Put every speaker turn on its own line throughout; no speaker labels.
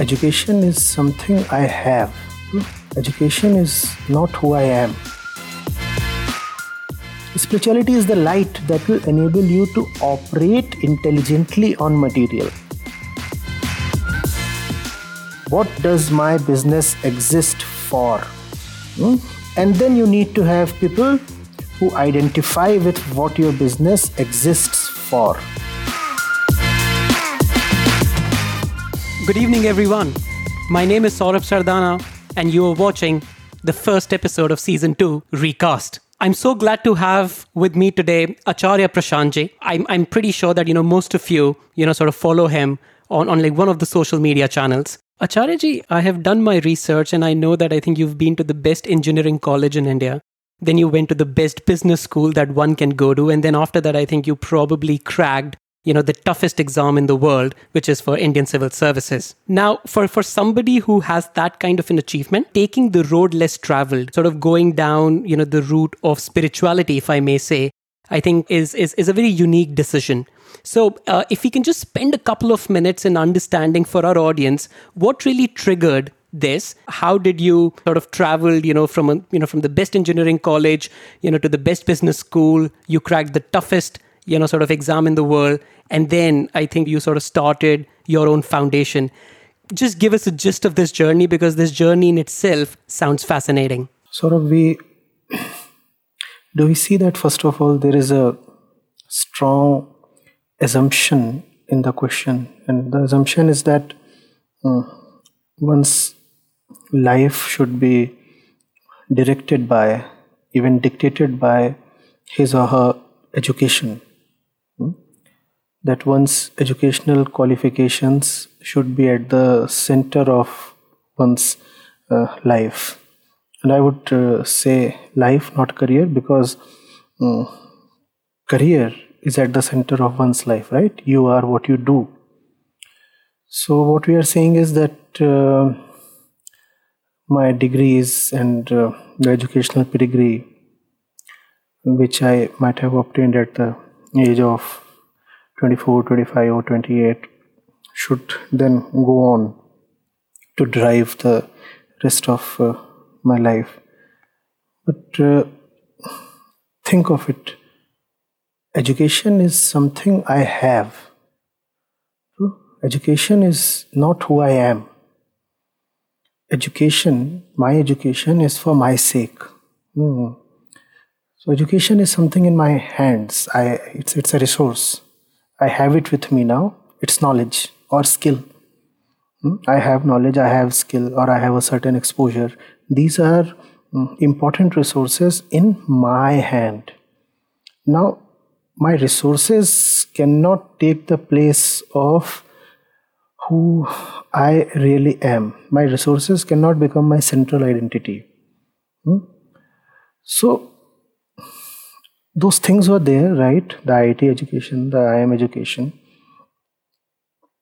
education is something I have. Education is not who I am. Spirituality is the light that will enable you to operate intelligently on material. What does my business exist for? Hmm? And then you need to have people who identify with what your business exists for.
Good evening, everyone. My name is Saurabh Sardana, and you are watching the first episode of season two, Recast. I'm so glad to have with me today Acharya Prashantji. I'm, I'm pretty sure that you know most of you, you know, sort of follow him on, on like one of the social media channels. Acharyaji, I have done my research and I know that I think you've been to the best engineering college in India. Then you went to the best business school that one can go to. And then after that, I think you probably cracked you know the toughest exam in the world which is for indian civil services. Now for for somebody who has that kind of an achievement taking the road less traveled sort of going down you know the route of spirituality if i may say i think is is, is a very unique decision. So uh, if we can just spend a couple of minutes in understanding for our audience what really triggered this how did you sort of travel you know from a, you know from the best engineering college you know to the best business school you cracked the toughest you know sort of examine the world and then i think you sort of started your own foundation. Just give us a gist of this journey because this journey in itself sounds fascinating.
Sort of we do we see that first of all there is a strong assumption in the question and the assumption is that uh, one's life should be directed by even dictated by his or her education that one's educational qualifications should be at the center of one's uh, life. And I would uh, say life, not career, because um, career is at the center of one's life, right? You are what you do. So, what we are saying is that uh, my degrees and uh, the educational pedigree, which I might have obtained at the age of 24, 25, or 28 should then go on to drive the rest of uh, my life. But uh, think of it education is something I have. Education is not who I am. Education, my education is for my sake. Mm. So education is something in my hands. I, it's, it's a resource. I have it with me now. It's knowledge or skill. Hmm? I have knowledge, I have skill, or I have a certain exposure. These are hmm, important resources in my hand. Now, my resources cannot take the place of who I really am. My resources cannot become my central identity. Hmm? So, those things were there, right? The IIT education, the IIM education,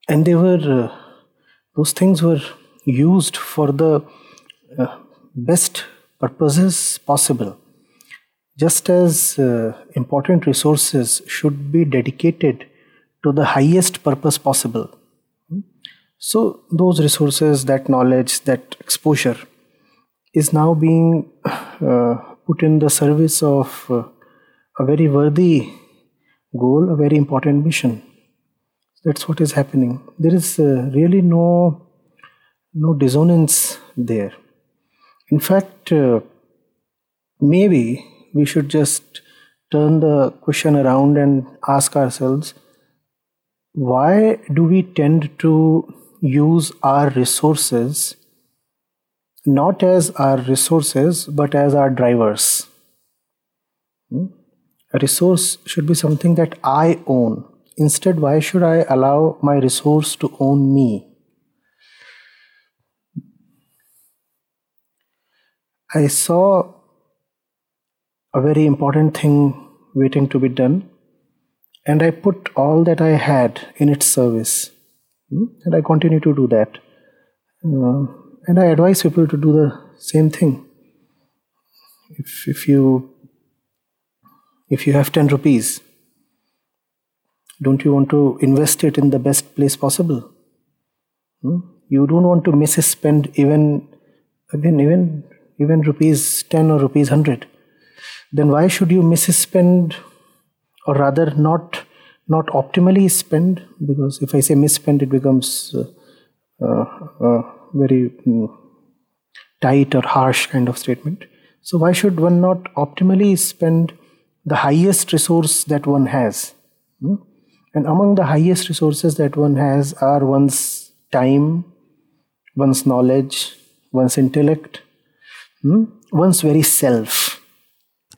and they were uh, those things were used for the uh, best purposes possible. Just as uh, important resources should be dedicated to the highest purpose possible. So, those resources, that knowledge, that exposure is now being uh, put in the service of uh, a very worthy goal, a very important mission. That's what is happening. There is uh, really no no dissonance there. In fact, uh, maybe we should just turn the question around and ask ourselves why do we tend to use our resources not as our resources but as our drivers? Hmm? A resource should be something that I own. Instead, why should I allow my resource to own me? I saw a very important thing waiting to be done, and I put all that I had in its service. Hmm? And I continue to do that. Uh, and I advise people to do the same thing. If, if you if you have 10 rupees, don't you want to invest it in the best place possible? Hmm? you don't want to misspend even even even even rupees 10 or rupees 100 then why should you misspend or rather not not optimally spend because if i say misspend it becomes uh, uh, uh, very mm, tight or harsh kind of statement so why should one not optimally spend the highest resource that one has hmm? and among the highest resources that one has are one's time one's knowledge one's intellect hmm? one's very self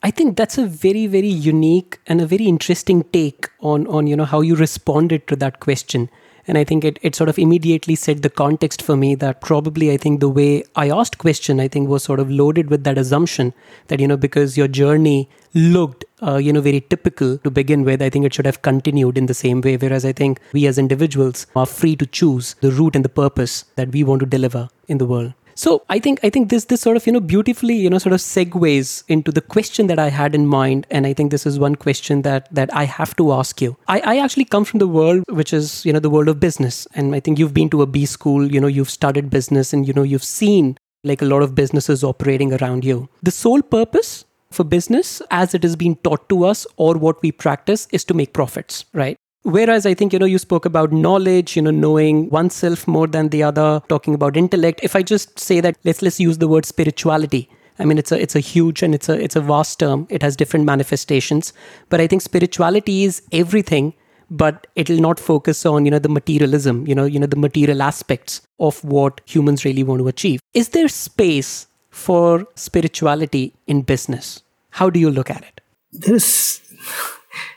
I think that's a very, very unique and a very interesting take on, on you know how you responded to that question. And I think it, it sort of immediately set the context for me that probably I think the way I asked question, I think was sort of loaded with that assumption that, you know, because your journey looked, uh, you know, very typical to begin with, I think it should have continued in the same way. Whereas I think we as individuals are free to choose the route and the purpose that we want to deliver in the world. So I think I think this this sort of you know beautifully you know sort of segues into the question that I had in mind, and I think this is one question that that I have to ask you. I, I actually come from the world which is you know the world of business, and I think you've been to a B school, you know you've studied business, and you know you've seen like a lot of businesses operating around you. The sole purpose for business as it is being taught to us or what we practice is to make profits, right? Whereas I think, you know, you spoke about knowledge, you know, knowing oneself more than the other, talking about intellect. If I just say that, let's let's use the word spirituality. I mean, it's a it's a huge and it's a it's a vast term. It has different manifestations, but I think spirituality is everything. But it'll not focus on you know the materialism, you know, you know the material aspects of what humans really want to achieve. Is there space for spirituality in business? How do you look at it?
There's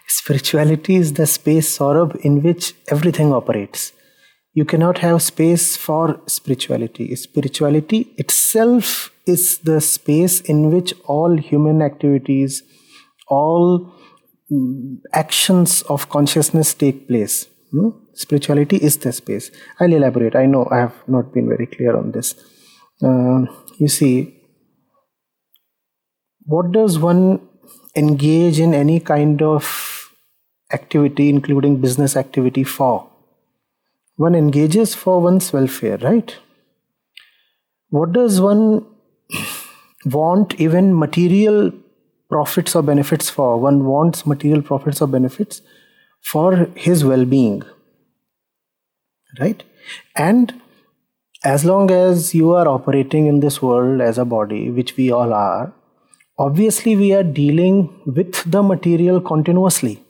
Spirituality is the space, Saurabh, in which everything operates. You cannot have space for spirituality. Spirituality itself is the space in which all human activities, all mm, actions of consciousness take place. Hmm? Spirituality is the space. I'll elaborate. I know I have not been very clear on this. Uh, you see, what does one engage in any kind of activity, including business activity, for? One engages for one's welfare, right? What does one want even material profits or benefits for? One wants material profits or benefits for his well being, right? And as long as you are operating in this world as a body, which we all are, obviously we are dealing with the material continuously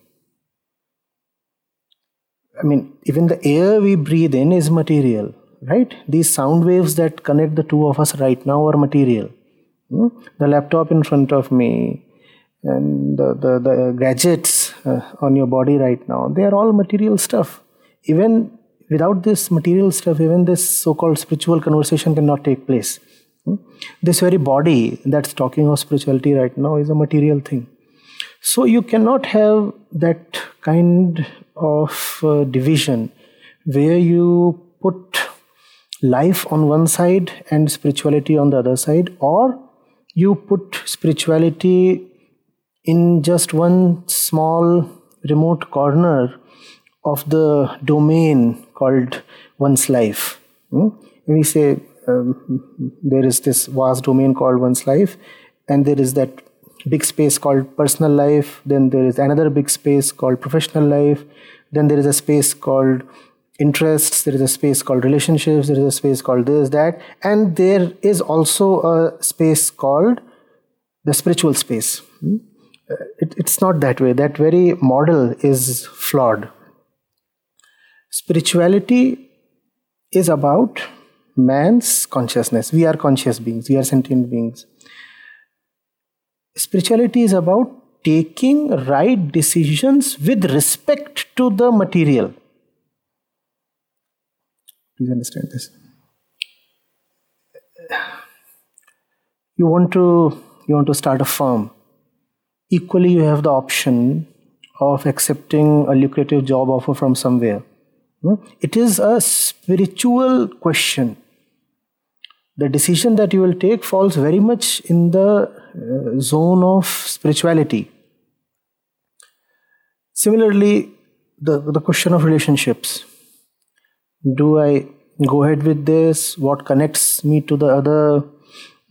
I mean, even the air we breathe in is material, right? These sound waves that connect the two of us right now are material. Hmm? The laptop in front of me and the, the, the gadgets uh, on your body right now, they are all material stuff. Even without this material stuff, even this so called spiritual conversation cannot take place. This very body that's talking of spirituality right now is a material thing. So you cannot have that kind of uh, division where you put life on one side and spirituality on the other side, or you put spirituality in just one small remote corner of the domain called one's life. Hmm? We say um, there is this vast domain called one's life, and there is that big space called personal life then there is another big space called professional life then there is a space called interests there is a space called relationships there is a space called this that and there is also a space called the spiritual space. Hmm? it, it's not that way. That very model is flawed. Spirituality is about man's consciousness we are conscious beings we are sentient beings spirituality is about taking right decisions with respect to the material. Please understand this. You want to you want to start a firm. Equally, you have the option of accepting a lucrative job offer from somewhere. Hmm? It is a spiritual question. The decision that you will take falls very much in the uh, zone of spirituality. Similarly, the, the question of relationships. Do I go ahead with this? What connects me to the other?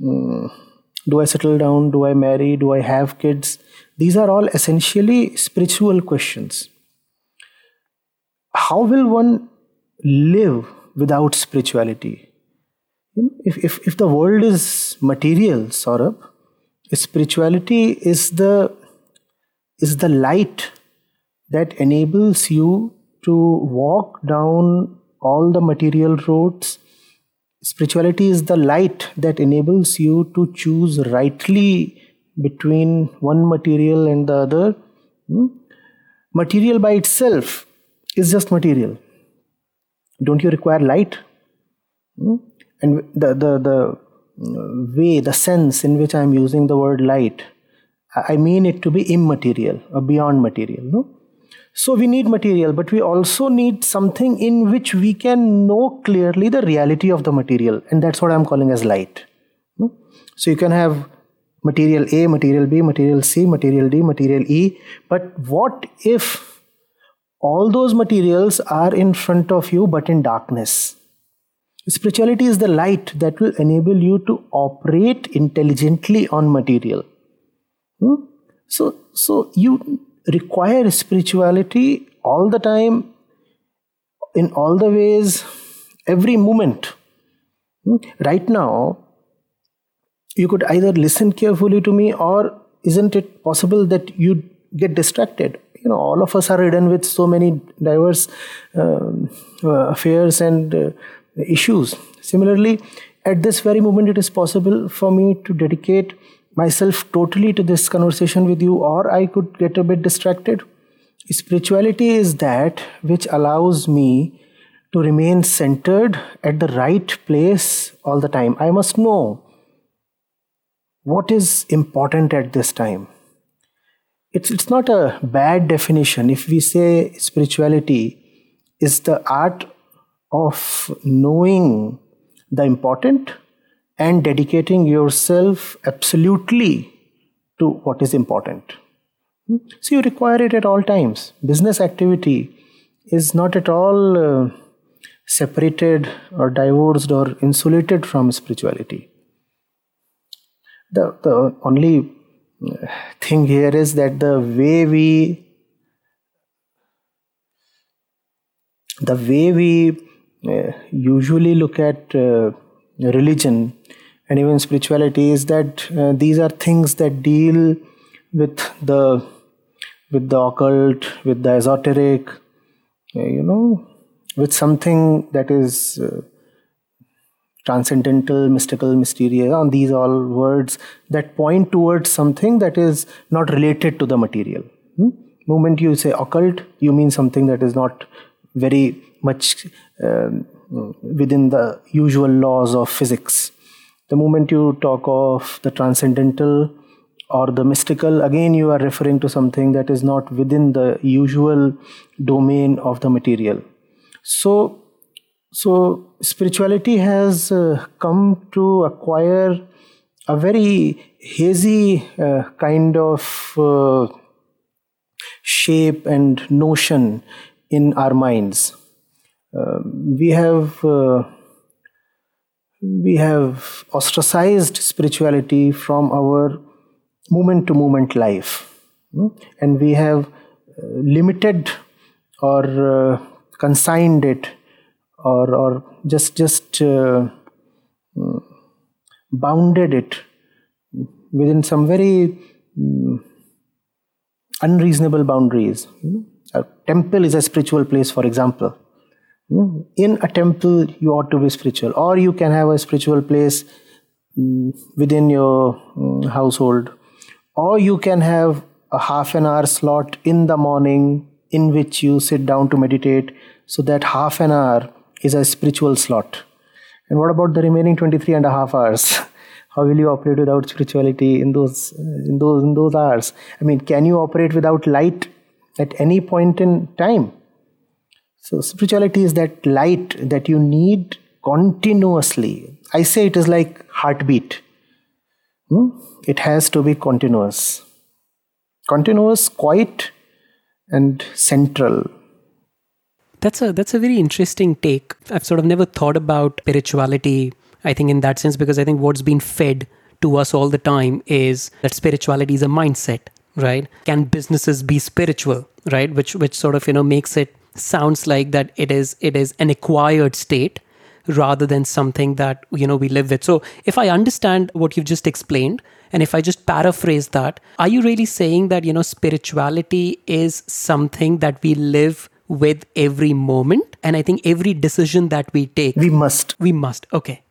Mm, do i settle down? Do i marry? Do i have kids? These are all essentially spiritual questions. How will one live without spirituality if, if, if the world is material Saurabh, spirituality is the is the light that enables you to walk down all the material roads. Spirituality is the light that enables you to choose rightly between one material and the other. Hmm? Material by itself is just material. Don't you require light? Hmm? And the, the, the uh, way, the sense in which I'm using the word light, I mean it to be immaterial or beyond material. No? So we need material, but we also need something in which we can know clearly the reality of the material, and that's what I'm calling as light. So you can have material A, material B, material C, material D, material E, but what if all those materials are in front of you but in darkness? Spirituality is the light that will enable you to operate intelligently on material. Hmm? So, so you require spirituality all the time, in all the ways, every moment. Hmm? Right now, you could either listen carefully to me or isn't it possible that you get distracted you know all of us are ridden with so many diverse um, affairs and uh, issues similarly at this very moment it is possible for me to dedicate myself totally to this conversation with you, or I could get a bit distracted. Spirituality is that which allows me to remain centered at the right place all the time. I must know what is important at this time. It's, it's not a bad definition if we say spirituality is the art of knowing the important and dedicating yourself absolutely to what is important. So you require it at all times. Business activity is not at all uh, separated or divorced or insulated from spirituality. The, the only uh, thing here is that the way we the way we usually look at uh, religion and even spirituality is that uh, these are things that deal with the with the occult with the esoteric uh, you know with something that is uh, transcendental mystical mysterious on these all words that point towards something that is not related to the material hmm? moment you say occult you mean something that is not very much um, within the usual laws of physics. The moment you talk of the transcendental or the mystical, again you are referring to something that is not within the usual domain of the material. So, so spirituality has uh, come to acquire a very hazy uh, kind of uh, shape and notion in our minds. Um, we have uh, we have ostracized spirituality from our moment to moment life. Hmm? and we have uh, limited or uh, consigned it or or just just uh, hmm, bounded it within some very um, unreasonable boundaries a temple is a spiritual place for example. In a temple you ought to be spiritual. Or you can have a spiritual place mm, within your mm, household. Or you can have a half an hour slot in the morning in which you sit down to meditate. So that half an hour is a spiritual slot. And what about the remaining 23 and a half hours? How will you operate without spirituality in those in those in those hours? I mean can you operate without light at any point in time so, spirituality is that light that you need continuously. I say it is like heartbeat. Hmm? It has to be continuous. Continuous, quiet, and central.
That's a that's a very interesting take. I've sort of never thought about spirituality. I think in that sense because I think what's been fed to us all the time is that spirituality is a mindset, right? Can businesses be spiritual, right? Which which sort of you know makes it sounds like that it is it is an acquired state rather than something that you know we live with. So if i understand what you've just explained and if i just paraphrase that are you really saying that you know spirituality is something that we live with every moment? And i think every decision that we take
we must.
We must. Okay.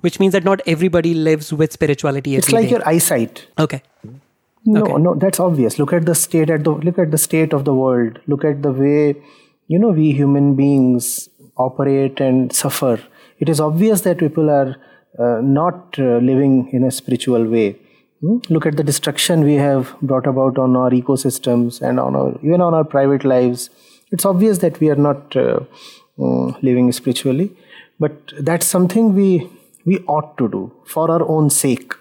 Which means that not everybody lives with spirituality
it's like
day.
your eyesight.
Okay
no
Okay.
no that's obvious. Look at the state at the look at the state of the world. Look at the way you know we human beings operate and suffer. It is obvious that people are uh, not uh, living in a spiritual way. Hmm? look at the destruction we have brought about on our ecosystems and on our even on our private lives. It's obvious that we are not uh, mm, living spiritually. But that's something we we ought to do for our own sake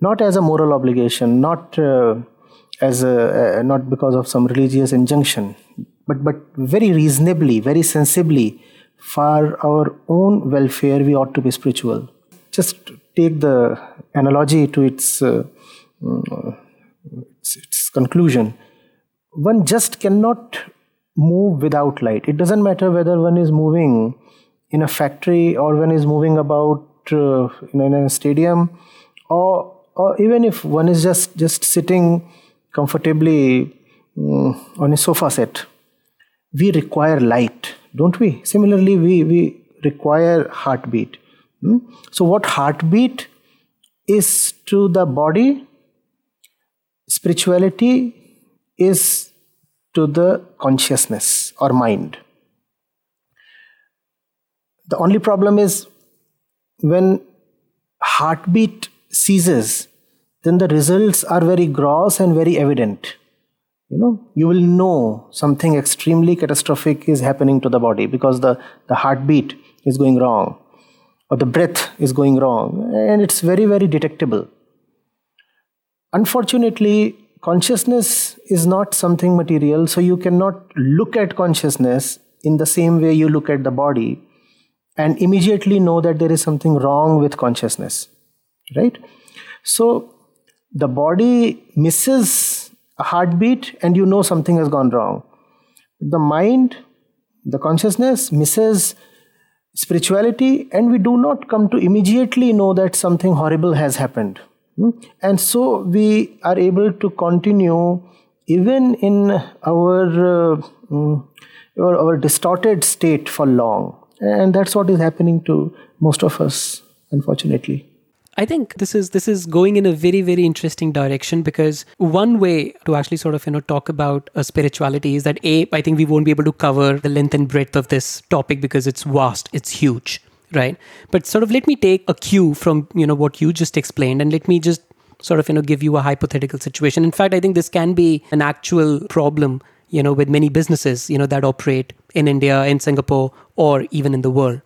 not as a moral obligation, not uh, as a, uh, not because of some religious injunction, but but very reasonably, very sensibly, for our own welfare, we ought to be spiritual. Just take the analogy to its uh, mm, its, its conclusion. One just cannot move without light. It doesn't matter whether one is moving in a factory or one is moving about uh, in, a- in a stadium or or even if one is just just sitting comfortably mm, on a sofa set we require light don't we? Similarly we we require heartbeat. Hmm? so what heartbeat is to the body spirituality is to the consciousness or mind. The only problem is when heartbeat ceases, then the results are very gross and very evident. You know, you will know something extremely catastrophic is happening to the body because the, the heartbeat is going wrong or the breath is going wrong, and it's very, very detectable. Unfortunately, consciousness is not something material, so you cannot look at consciousness in the same way you look at the body and immediately know that there is something wrong with consciousness right? So the body misses a heartbeat and you know something has gone wrong. The mind the consciousness misses spirituality and we do not come to immediately know that something horrible has happened. Hmm? and so we are able to continue even in our uh, mm, our, our distorted state for long. And that's what is happening to most of us unfortunately
I think this is this is going in a very very interesting direction because one way to actually sort of you know talk about a spirituality is that a I think we won't be able to cover the length and breadth of this topic because it's vast, it's huge, right? But sort of let me take a cue from you know what you just explained and let me just sort of you know give you a hypothetical situation. In fact, I think this can be an actual problem you know with many businesses you know that operate in India, in Singapore, or even in the world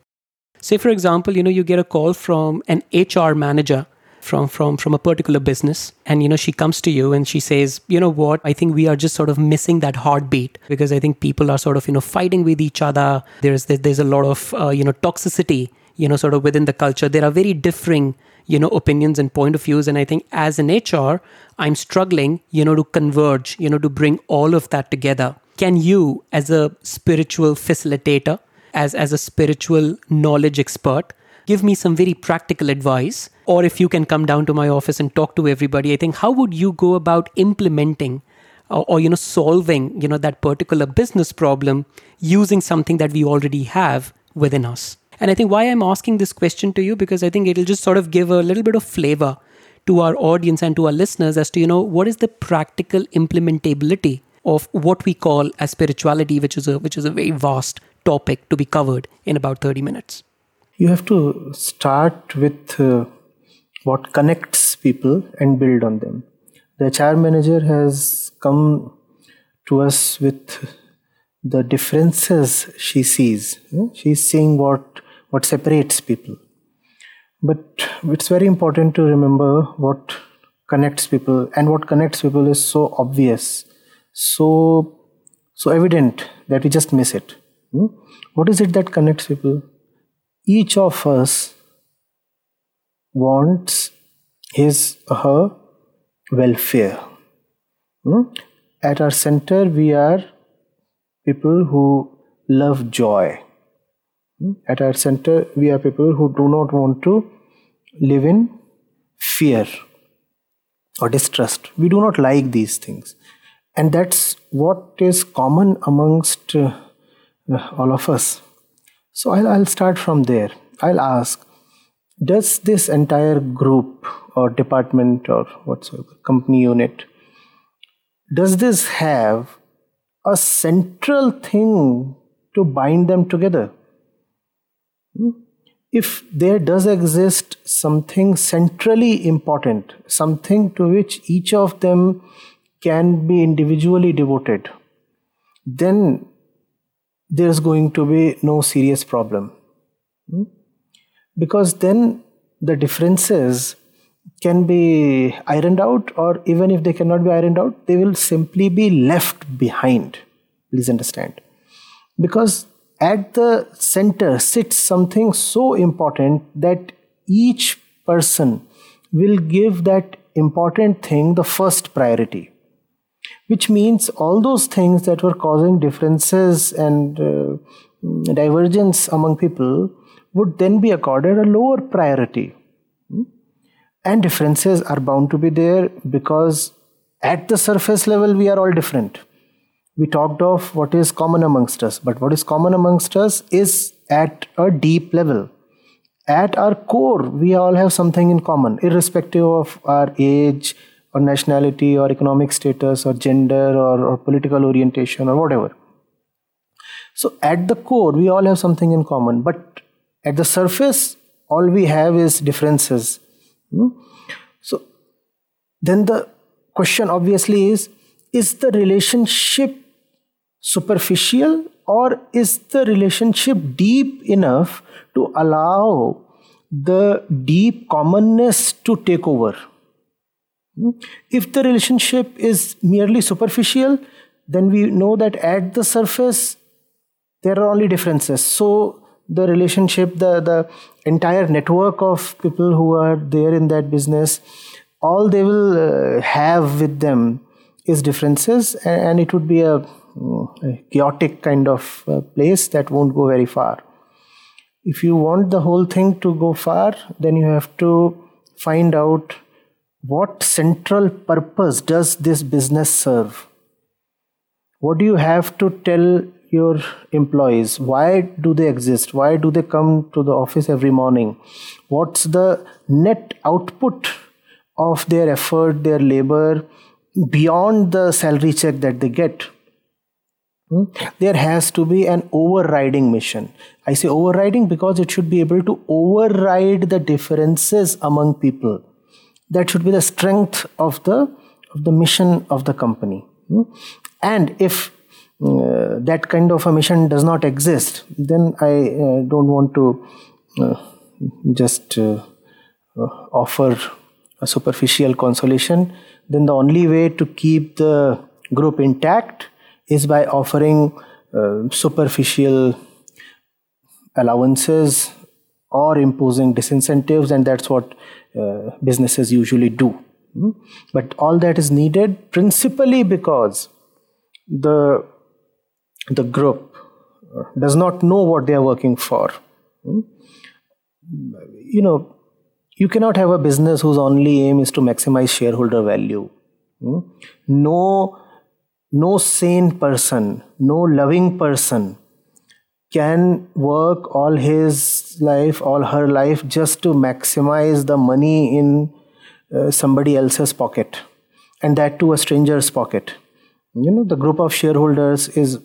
say for example you know you get a call from an hr manager from from from a particular business and you know she comes to you and she says you know what? I think we are just sort of missing that heartbeat because i think people are sort of you know fighting with each other. There's there's a lot of uh, you know toxicity you know sort of within the culture. There are very differing you know opinions and point of views and i think as an hr i'm struggling you know to converge you know to bring all of that together. Can you as a spiritual facilitator as as a spiritual knowledge expert give me some very practical advice. Or if you can come down to my office and talk to everybody i think how would you go about implementing or, or you know solving you know that particular business problem using something that we already have within us? And i think why i'm asking this question to you because i think it'll just sort of give a little bit of flavor to our audience and to our listeners as to you know what is the practical implementability of what we call as spirituality which is a which is a very vast topic to be covered in about 30 minutes.
You have to start with uh, what connects people and build on them. The hr manager has come to us with the differences she sees. She's seeing what what separates people. But it's very important to remember what connects people and what connects people is so obvious so so evident that we just miss it Hmm? What is it that connects people? Each of us wants his or her welfare. Hmm? At our center, we are people who love joy. Hmm? At our center, we are people who do not want to live in fear or distrust. We do not like these things. And that's what is common amongst uh, all of us. So I'll, I'll start from there. I'll ask Does this entire group or department or whatsoever, company unit, does this have a central thing to bind them together? Hmm? If there does exist something centrally important, something to which each of them can be individually devoted, then there's going to be no serious problem. Hmm? Because then the differences can be ironed out, or even if they cannot be ironed out, they will simply be left behind. Please understand. Because at the center sits something so important that each person will give that important thing the first priority which means all those things that were causing differences and uh, divergence among people would then be accorded a lower priority. Hmm? And differences are bound to be there because at the surface level we are all different. We talked of what is common amongst us, but what is common amongst us is at a deep level. At our core, we all have something in common, irrespective of our age, or nationality or economic status or gender or, or political orientation or whatever. So at the core, we all have something in common, but at the surface, all we have is differences. Hmm? So then the question obviously is is the relationship superficial or is the relationship deep enough to allow the deep commonness to take over? If the relationship is merely superficial, then we know that at the surface there are only differences. So the relationship, the, the entire network of people who are there in that business, all they will uh, have with them is differences, and, and it would be a, a chaotic kind of uh, place that won't go very far. If you want the whole thing to go far, then you have to find out what central purpose does this business serve? What do you have to tell your employees? Why do they exist? Why do they come to the office every morning? What's the net output of their effort, their labor, beyond the salary check that they get? Hmm? There has to be an overriding mission. I say overriding because it should be able to override the differences among people that should be the strength of the of the mission of the company. And if uh, that kind of a mission does not exist then i uh, don't want to uh, just uh, uh, offer a superficial consolation. Then the only way to keep the group intact is by offering uh, superficial allowances or imposing disincentives and that's what uh, businesses usually do. Hmm? But all that is needed principally because the the group uh, does not know what they are working for. Hmm? You know, you cannot have a business whose only aim is to maximize shareholder value. Hmm? No, no sane person, no loving person can work all his life, all her life, just to maximize the money in uh, somebody else's pocket, and that to a stranger's pocket. You know, the group of shareholders is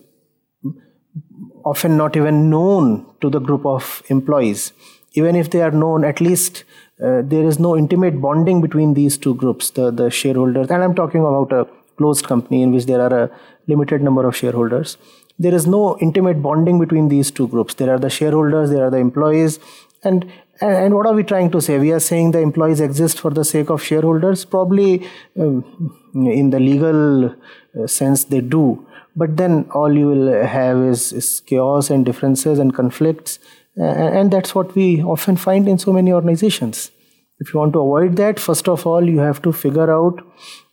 often not even known to the group of employees. Even if they are known, at least uh, there is no intimate bonding between these two groups, the, the shareholders. And I'm talking about a closed company in which there are a limited number of shareholders there is no intimate bonding between these two groups. There are the shareholders, there are the employees, and and what are we trying to say? We are saying the employees exist for the sake of shareholders. Probably, um, in the legal uh, sense, they do. but then all you will have is, is chaos and differences and conflicts and that's what we often find in so many organizations if you want to avoid that first of all you have to figure out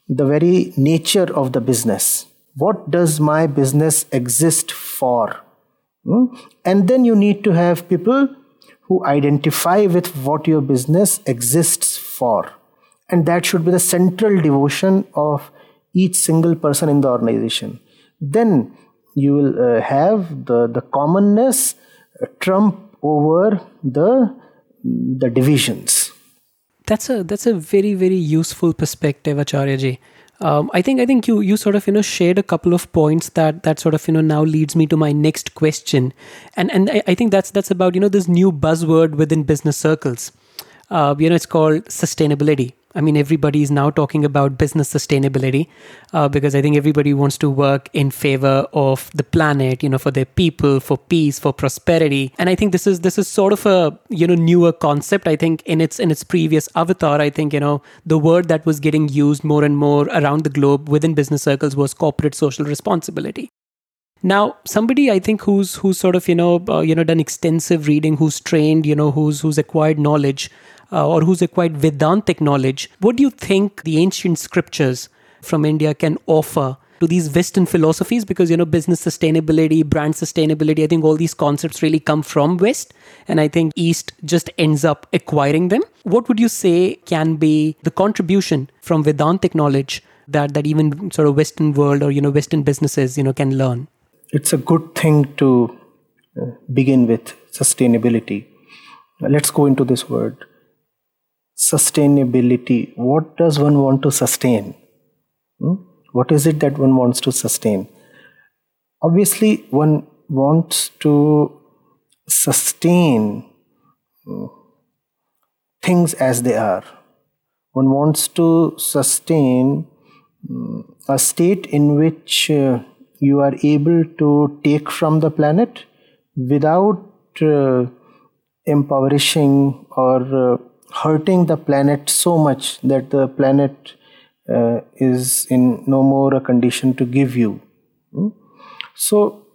the very nature of the business what does my business exist for? Hmm? and then you need to have people who identify with what your business exists for. And that should be the central devotion of each single person in the organization. Then you will uh, have the, the commonness uh, trump over the the divisions.
That's a that's a very very useful perspective acharya ji um, I think I think you you sort of you know shared a couple of points that that sort of you know now leads me to my next question, and and I, I think that's that's about you know this new buzzword within business circles. Uh, you know, it's called sustainability. I mean, everybody is now talking about business sustainability uh, because I think everybody wants to work in favor of the planet, you know, for their people, for peace, for prosperity. And I think this is this is sort of a you know newer concept. I think in its in its previous avatar, I think you know the word that was getting used more and more around the globe within business circles was corporate social responsibility. Now, somebody I think who's who's sort of you know uh, you know done extensive reading, who's trained, you know, who's who's acquired knowledge, uh, or who's acquired Vedantic knowledge, what do you think the ancient scriptures from India can offer to these Western philosophies? Because, you know, business sustainability, brand sustainability, I think all these concepts really come from West. And I think East just ends up acquiring them. What would you say can be the contribution from Vedantic knowledge that, that even sort of Western world or, you know, Western businesses, you know, can learn?
It's a good thing to uh, begin with sustainability. Let's go into this word sustainability. What does one want to sustain? Hmm? What is it that one wants to sustain? Obviously, one wants to sustain hmm, things as they are. One wants to sustain hmm, a state in which uh, you are able to take from the planet without uh, impoverishing or uh, hurting the planet so much that the planet uh, is in no more a condition to give you. Hmm? So,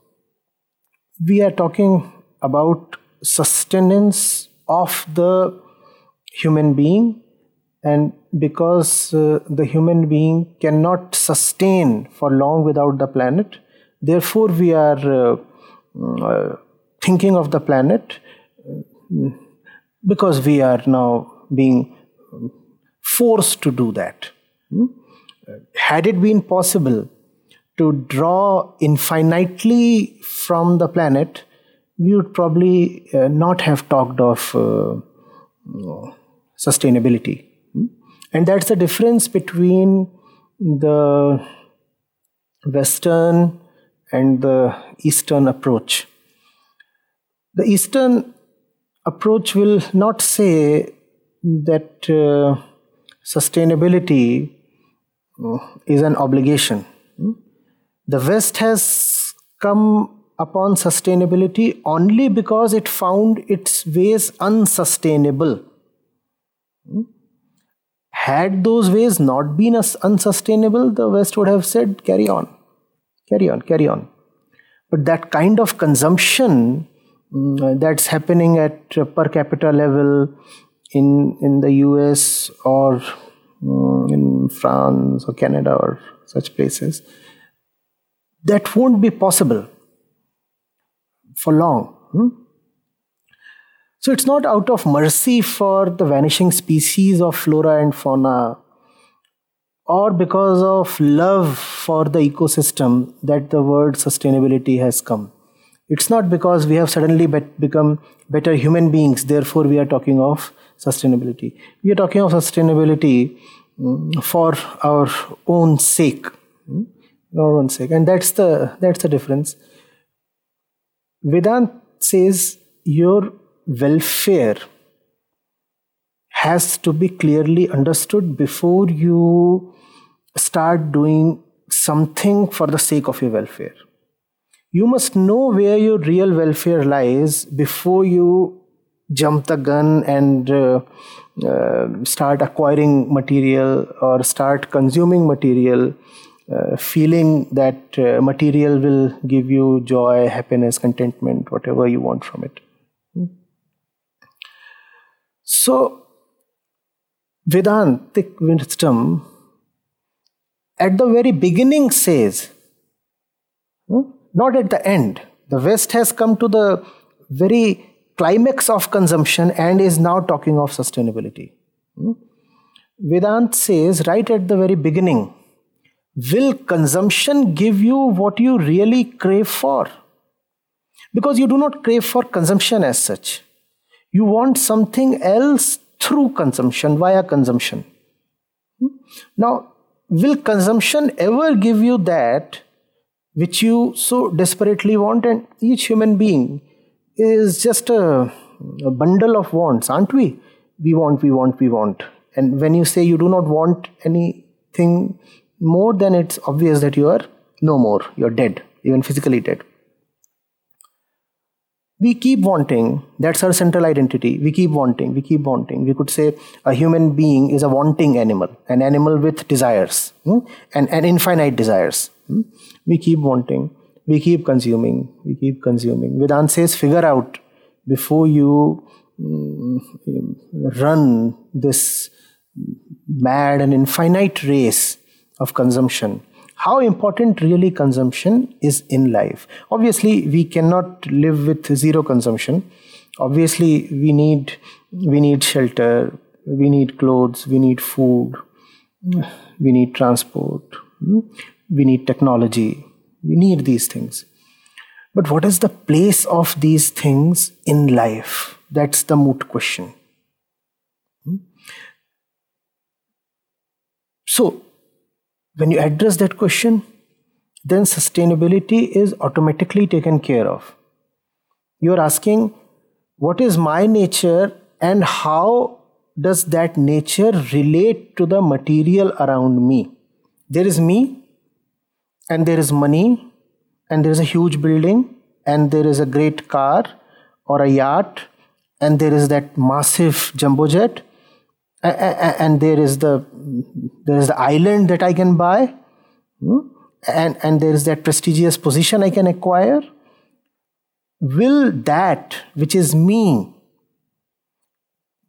we are talking about sustenance of the human being, and because uh, the human being cannot sustain for long without the planet, therefore, we are uh, uh thinking of the planet uh, because we are now being forced to do that. Hmm? Had it been possible to draw infinitely from the planet, we would probably uh, not have talked of uh, sustainability. Hmm? And that's the difference between the Western and the Eastern approach. The Eastern approach will not say that uh, sustainability uh, is an obligation. Hmm? The West has come upon sustainability only because it found its ways unsustainable. Hmm? Had those ways not been unsustainable, the West would have said, carry on, carry on, carry on. But that kind of consumption that's happening at per capita level in in the US or um, in France or Canada or such places, that won't be possible for long. Hmm? So it's not out of mercy for the vanishing species of flora and fauna or because of love for the ecosystem that the word sustainability has come. It's not because we have suddenly become better human beings, therefore, we are talking of sustainability. We are talking of sustainability mm, for our own sake, mm, our own sake, and that's the that's the difference. Vedant says your welfare has to be clearly understood before you start doing something for the sake of your welfare. You must know where your real welfare lies before you jump the gun and uh, uh, start acquiring material or start consuming material uh, feeling that uh, material will give you joy, happiness, contentment, whatever you want from it. So, Vedantic wisdom at the very beginning says, hmm, not at the end. The West has come to the very climax of consumption and is now talking of sustainability. Hmm. Vedant says right at the very beginning Will consumption give you what you really crave for? Because you do not crave for consumption as such. You want something else through consumption, via consumption. Hmm? Now, will consumption ever give you that which you so desperately want? And each human being is just a, a bundle of wants, aren't we? We want, we want, we want. And when you say you do not want anything more, then it's obvious that you are no more, you're dead, even physically dead. We keep wanting, that's our central identity. We keep wanting, we keep wanting. We could say a human being is a wanting animal, an animal with desires, hmm? and, and infinite desires. Hmm? We keep wanting, we keep consuming, we keep consuming. Vedanta says, figure out before you mm, run this mad and infinite race of consumption. How important really consumption is in life? Obviously we cannot live with zero consumption. Obviously we need we need shelter we need clothes we need food we need transport we need technology we need these things but what is the place of these things in life that's the moot question hmm? so when you address that question, then sustainability is automatically taken care of. You're asking, what is my nature and how does that nature relate to the material around me? There is me, and there is money, and there is a huge building, and there is a great car or a yacht, and there is that massive jumbo jet, and there is the there is the island that I can buy, hmm? and and there is that prestigious position I can acquire. Will that which is me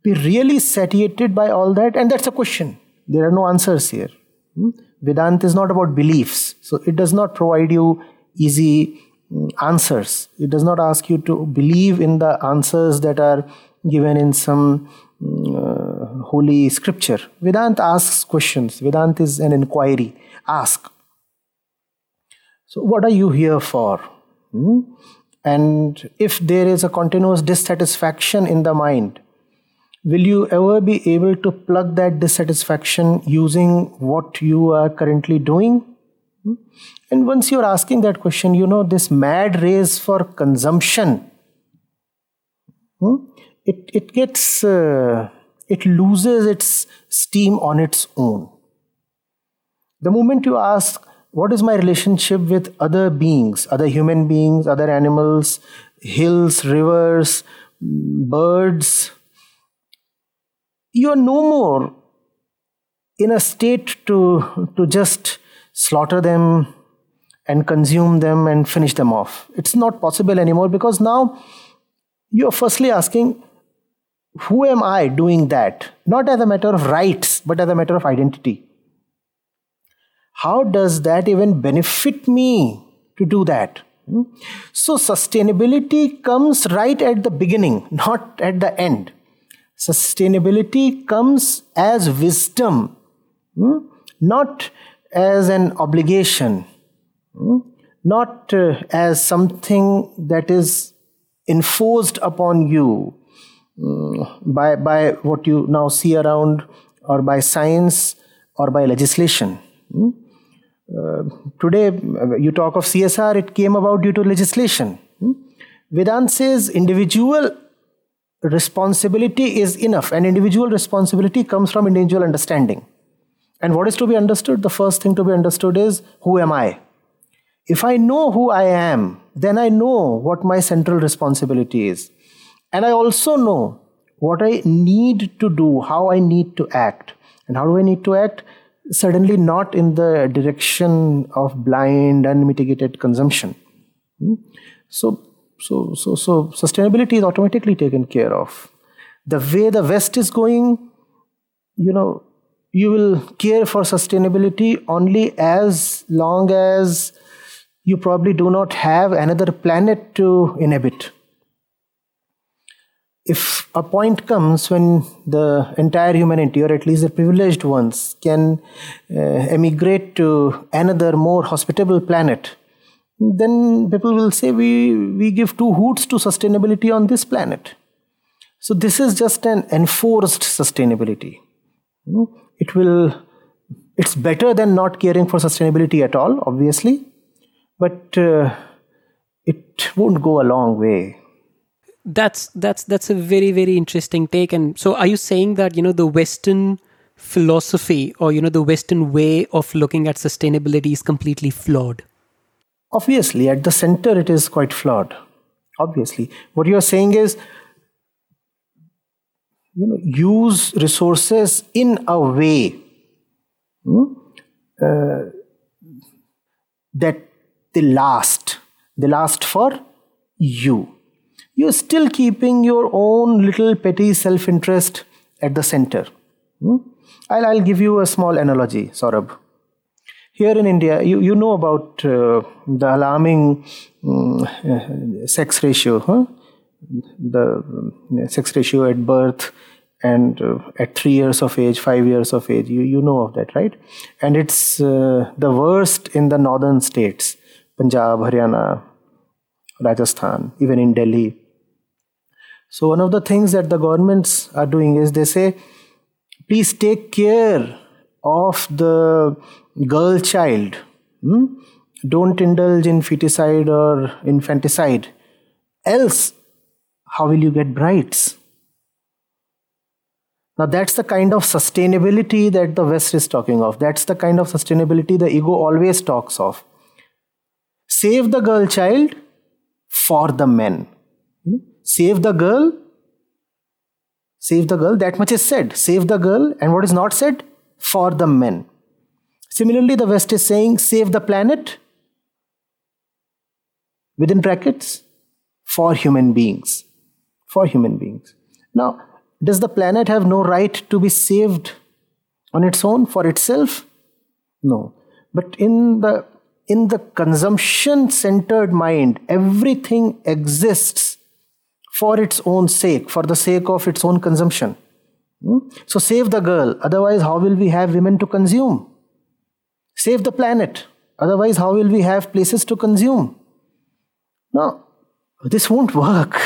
be really satiated by all that? And that's a question. There are no answers here. Hmm? Vedanta is not about beliefs, so it does not provide you easy hmm, answers. It does not ask you to believe in the answers that are given in some uh, holy scripture. Vedanta asks questions. Vedanta is an inquiry. Ask. So, what are you here for? Hmm? And if there is a continuous dissatisfaction in the mind, will you ever be able to plug that dissatisfaction using what you are currently doing? Hmm? And once you're asking that question, you know, this mad race for consumption, hmm? it, it gets, uh, it loses its steam on its own. The moment you ask, what is my relationship with other beings, other human beings, other animals, hills, rivers, birds, you are no more in a state to, to just slaughter them and consume them and finish them off. It's not possible anymore because now you're firstly asking, who am I doing that? Not as a matter of rights, but as a matter of identity. How does that even benefit me to do that? Hmm? So, sustainability comes right at the beginning, not at the end. Sustainability comes as wisdom, hmm? not as an obligation, hmm? not uh, as something that is enforced upon you Mm, by, by what you now see around, or by science, or by legislation. Hmm? Uh, today, you talk of CSR, it came about due to legislation. Hmm? Vedant says individual responsibility is enough, and individual responsibility comes from individual understanding. And what is to be understood? The first thing to be understood is who am I? If I know who I am, then I know what my central responsibility is. And I also know what I need to do, how I need to act. And how do I need to act? suddenly not in the direction of blind, unmitigated consumption. Hmm? So, so, so, so sustainability is automatically taken care of. The way the West is going, you know, you will care for sustainability only as long as you probably do not have another planet to inhabit. If a point comes when the entire humanity, or at least the privileged ones, can uh, emigrate to another more hospitable planet, then people will say we, we give two hoots to sustainability on this planet. So, this is just an enforced sustainability. It will, it's better than not caring for sustainability at all, obviously, but uh, it won't go a long way.
That's that's that's a very very interesting take. And so are you saying that you know the western philosophy or you know the western way of looking at sustainability is completely flawed?
Obviously at the center it is quite flawed obviously. What you are saying is you know use resources in a way hmm, uh, that they last they last for you you're still keeping your own little petty self interest at the center. Hmm? I'll, I'll give you a small analogy, Saurabh. Here in India, you, you know about uh, the alarming um, sex ratio, huh? The um, sex ratio at birth and uh, at three years of age, five years of age. You, you know of that, right? And it's uh, the worst in the northern states Punjab, Haryana, Rajasthan, even in Delhi. So, one of the things that the governments are doing is they say, please take care of the girl child. Hmm? Don't indulge in feticide or infanticide. Else, how will you get brides? Now, that's the kind of sustainability that the West is talking of. That's the kind of sustainability the ego always talks of. Save the girl child for the men save the girl save the girl that much is said save the girl and what is not said for the men similarly the west is saying save the planet within brackets for human beings for human beings now does the planet have no right to be saved on its own for itself no but in the in the consumption centered mind everything exists for its own sake, for the sake of its own consumption. Hmm? So save the girl, otherwise, how will we have women to consume? Save the planet, otherwise, how will we have places to consume? No, this won't work.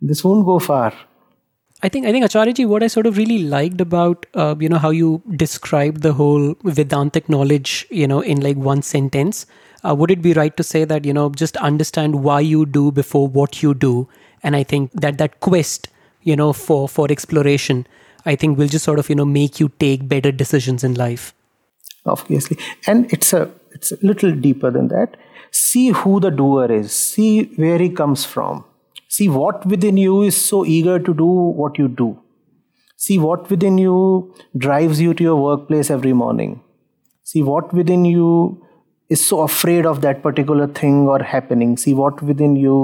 This won't go far.
I think I think Acharyaji, what I sort of really liked about uh, you know how you described the whole Vedantic knowledge, you know, in like one sentence. Uh, would it be right to say that you know just understand why you do before what you do, and i think that that quest you know for for exploration i think will just sort of you know make you take better decisions in life.
Obviously. And it's a it's a little deeper than that. See who the doer is. See where he comes from see what within you is so eager to do what you do? See what within you drives you to your workplace every morning? See what within you is so afraid of that particular thing or happening? See what within you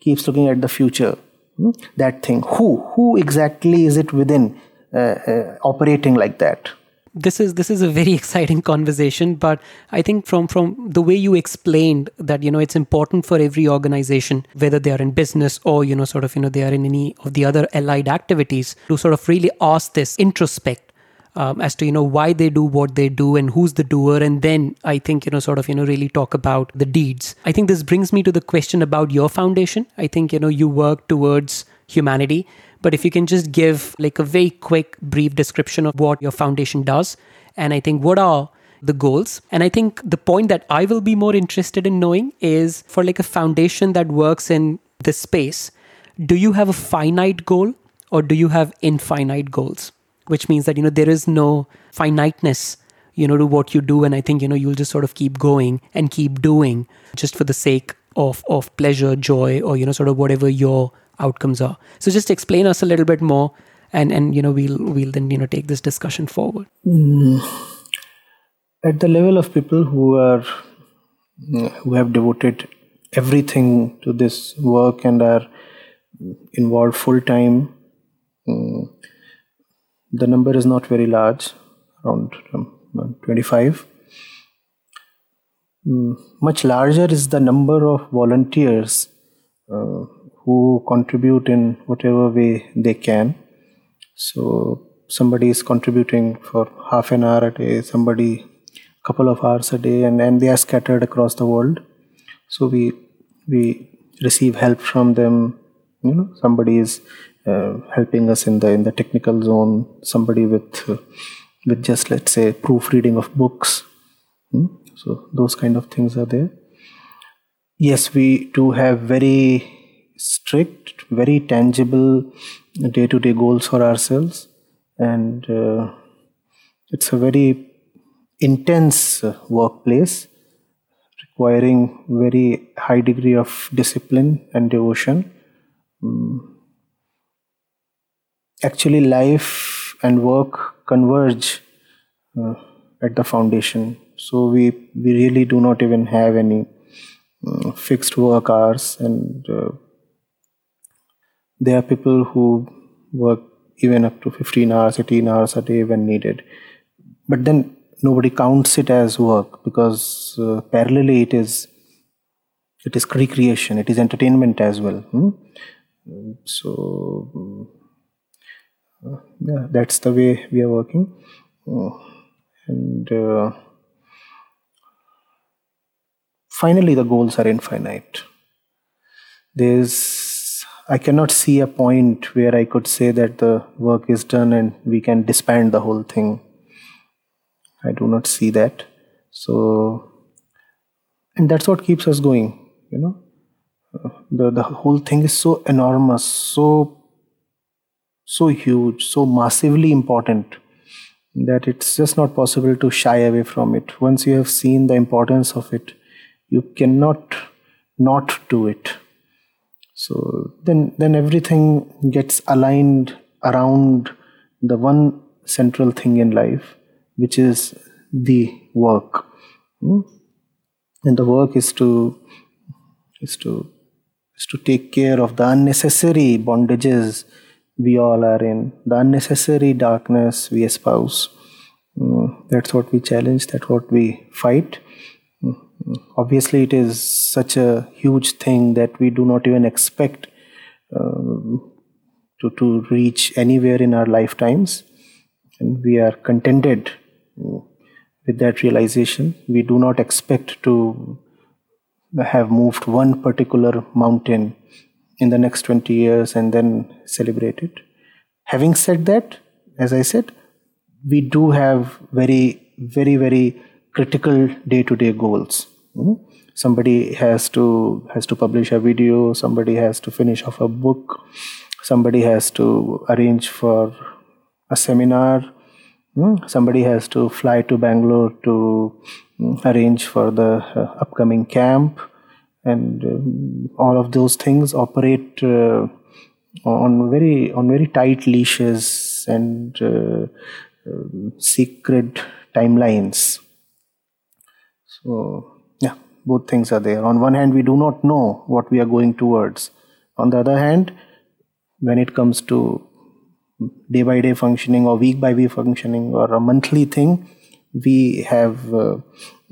keeps looking at the future? Hmm? that thing. Who who exactly is it within uh, uh, operating like that
this is this is a very exciting conversation but i think from from the way you explained that you know it's important for every organization whether they are in business or you know sort of you know they are in any of the other allied activities to sort of really ask this introspect um, as to you know why they do what they do and who's the doer and then i think you know sort of you know really talk about the deeds. I think this brings me to the question about your foundation. I think you know you work towards humanity but if you can just give like a very quick brief description of what your foundation does and i think what are the goals. And i think the point that i will be more interested in knowing is for like a foundation that works in this space do you have a finite goal or do you have infinite goals? Which means that you know there is no finiteness you know to what you do. And i think you know you'll just sort of keep going and keep doing just for the sake of of pleasure joy or you know sort of whatever your outcomes are. So just explain us a little bit more and and you know we'll we'll then you know take this discussion forward.
Mm. at the level of people who are who have devoted everything to this work and are involved full time um, the number is not very large around um, 25 um, much larger is the number of volunteers uh, who contribute in whatever way they can. So somebody is contributing for half an hour a day somebody a couple of hours a day and, and they are scattered across the world. So we we receive help from them. You know somebody is uh, helping us in the in the technical zone somebody with uh, with just let's say proofreading of books. Hmm? so those kind of things are there. Yes we do have very strict very tangible day to day goals for ourselves. And uh, it's a very intense workplace requiring very high degree of discipline and devotion. Um, actually life and work converge uh, at the foundation. So we we really do not even have any um, fixed work hours and uh, there are people who work even up to 15 hours 18 hours a day when needed. But then nobody counts it as work because uh, parallelly it is it is recreation it is entertainment as well. Hmm? so uh, yeah that's the way we are working. Uh, and uh, finally the goals are infinite. There's i cannot see a point where i could say that the work is done and we can disband the whole thing I do not see that. So, and that's what keeps us going, you know. The, the whole thing is so enormous, so so huge, so massively important that it's just not possible to shy away from it. Once you have seen the importance of it, you cannot not do it. So then then everything gets aligned around the one central thing in life which is the work. Hmm? and the work is to is to is to take care of the unnecessary bondages we all are in the unnecessary darkness we espouse. Mm, that's what we challenge that's what we fight obviously it is such a huge thing that we do not even expect uh, to, to reach anywhere in our lifetimes and we are contented with that realization, we do not expect to have moved one particular mountain in the next 20 years and then celebrate it. Having said that, as I said, we do have very, very, very critical day-to-day goals. Mm-hmm. Somebody has to has to publish a video. Somebody has to finish off a book. Somebody has to arrange for a seminar Hmm? somebody has to fly to Bangalore to mm, arrange for the uh, upcoming camp, and um, all of those things operate uh, on very on very tight leashes and uh, um, secret timelines. So yeah, both things are there. On one hand, we do not know what we are going towards. On the other hand, when it comes to day by day functioning or week by week functioning or a monthly thing, we have uh,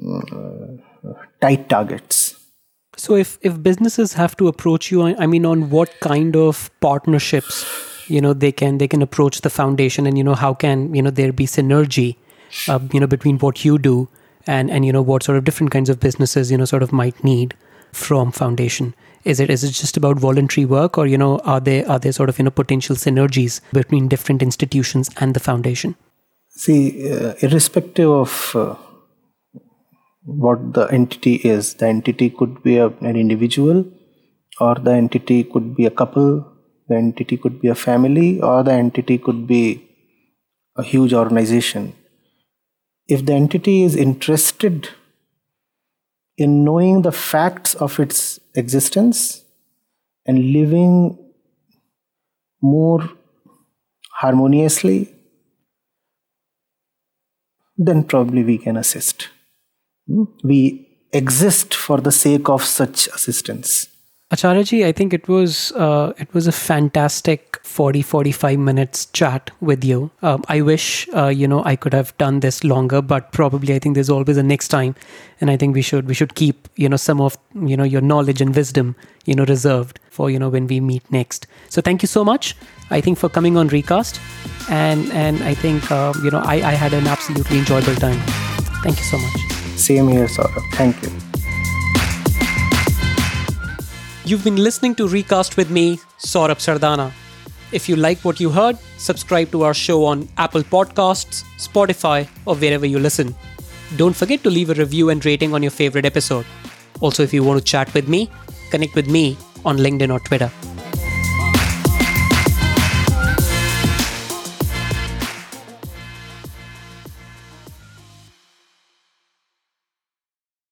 uh, tight targets.
So if if businesses have to approach you, I, mean, on what kind of partnerships, you know, they can they can approach the foundation, and you know, how can you know there be synergy, uh, you know, between what you do and and you know what sort of different kinds of businesses you know sort of might need from foundation. Is it is it just about voluntary work? Or you know are there are there sort of you know potential synergies between different institutions and the foundation?
See uh, irrespective of uh, what the entity is the entity could be a, an individual or the entity could be a couple the entity could be a family or the entity could be a huge organization if the entity is interested in knowing the facts of its existence and living more harmoniously then probably we can assist. Hmm? We exist for the sake of such assistance.
Acharya I think it was uh, it was a fantastic 40 45 minutes chat with you. Um, I wish uh, you know I could have done this longer, but probably I think there's always a next time, and I think we should we should keep you know some of you know your knowledge and wisdom you know reserved for you know when we meet next. So thank you so much. I think for coming on Recast, and and I think uh, you know I, I had an absolutely enjoyable time. Thank you so much.
Same here, Saurabh. Thank you.
You've been listening to Recast with me, Saurabh Sardana. If you like what you heard, subscribe to our show on Apple Podcasts, Spotify, or wherever you listen. Don't forget to leave a review and rating on your favorite episode. Also, if you want to chat with me, connect with me on LinkedIn or Twitter.